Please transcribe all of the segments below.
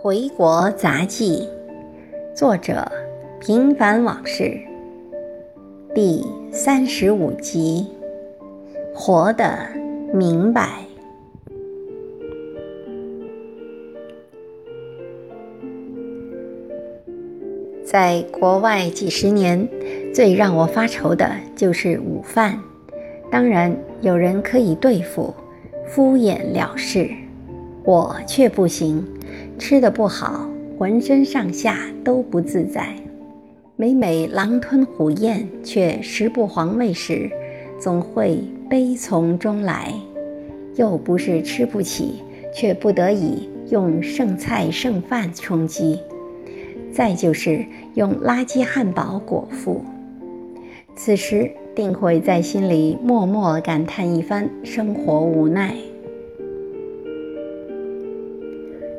回国杂记，作者平凡往事，第三十五集，活得明白。在国外几十年，最让我发愁的就是午饭。当然，有人可以对付，敷衍了事，我却不行。吃的不好，浑身上下都不自在。每每狼吞虎咽却食不皇味时，总会悲从中来。又不是吃不起，却不得已用剩菜剩饭充饥。再就是用垃圾汉堡果腹。此时定会在心里默默感叹一番生活无奈。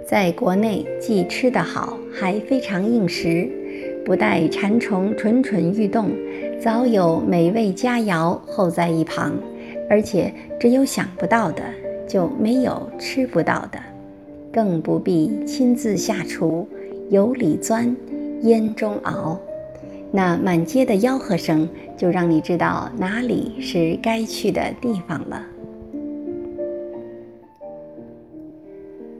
在国内既吃得好，还非常应时，不待馋虫蠢蠢欲动，早有美味佳肴候在一旁，而且只有想不到的，就没有吃不到的，更不必亲自下厨，油里钻，烟中熬，那满街的吆喝声，就让你知道哪里是该去的地方了。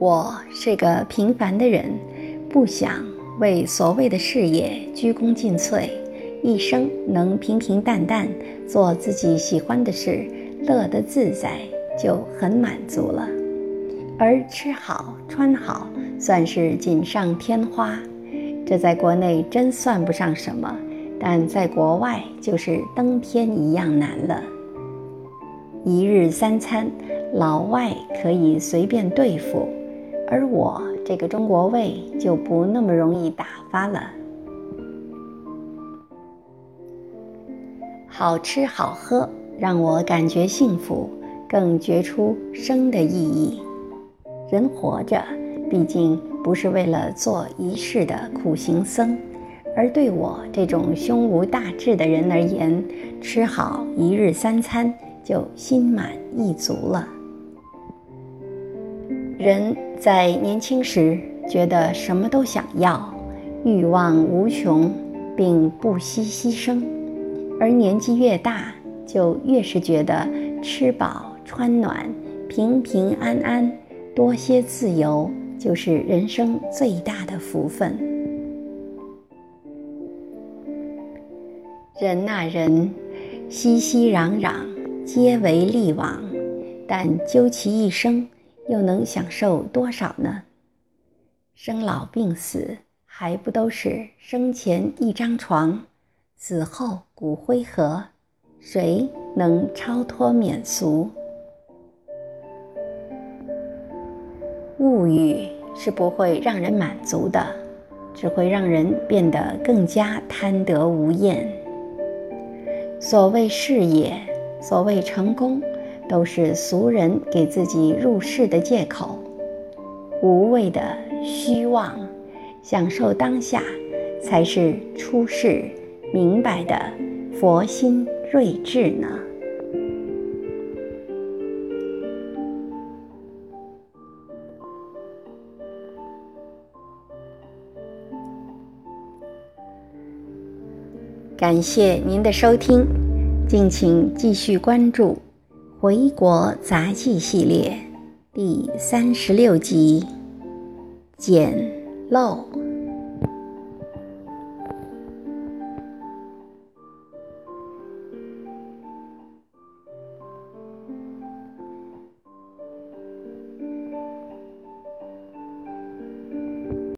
我是个平凡的人，不想为所谓的事业鞠躬尽瘁，一生能平平淡淡做自己喜欢的事，乐得自在就很满足了。而吃好穿好算是锦上添花，这在国内真算不上什么，但在国外就是登天一样难了。一日三餐，老外可以随便对付。而我这个中国胃就不那么容易打发了。好吃好喝让我感觉幸福，更觉出生的意义。人活着，毕竟不是为了做一世的苦行僧，而对我这种胸无大志的人而言，吃好一日三餐就心满意足了。人在年轻时觉得什么都想要，欲望无穷，并不惜牺牲；而年纪越大，就越是觉得吃饱穿暖、平平安安、多些自由，就是人生最大的福分。人呐人，熙熙攘攘，皆为利往，但究其一生。又能享受多少呢？生老病死还不都是生前一张床，死后骨灰盒？谁能超脱免俗？物欲是不会让人满足的，只会让人变得更加贪得无厌。所谓事业，所谓成功。都是俗人给自己入世的借口，无谓的虚妄，享受当下才是出世明白的佛心睿智呢。感谢您的收听，敬请继续关注。回国杂技系列第三十六集：捡漏。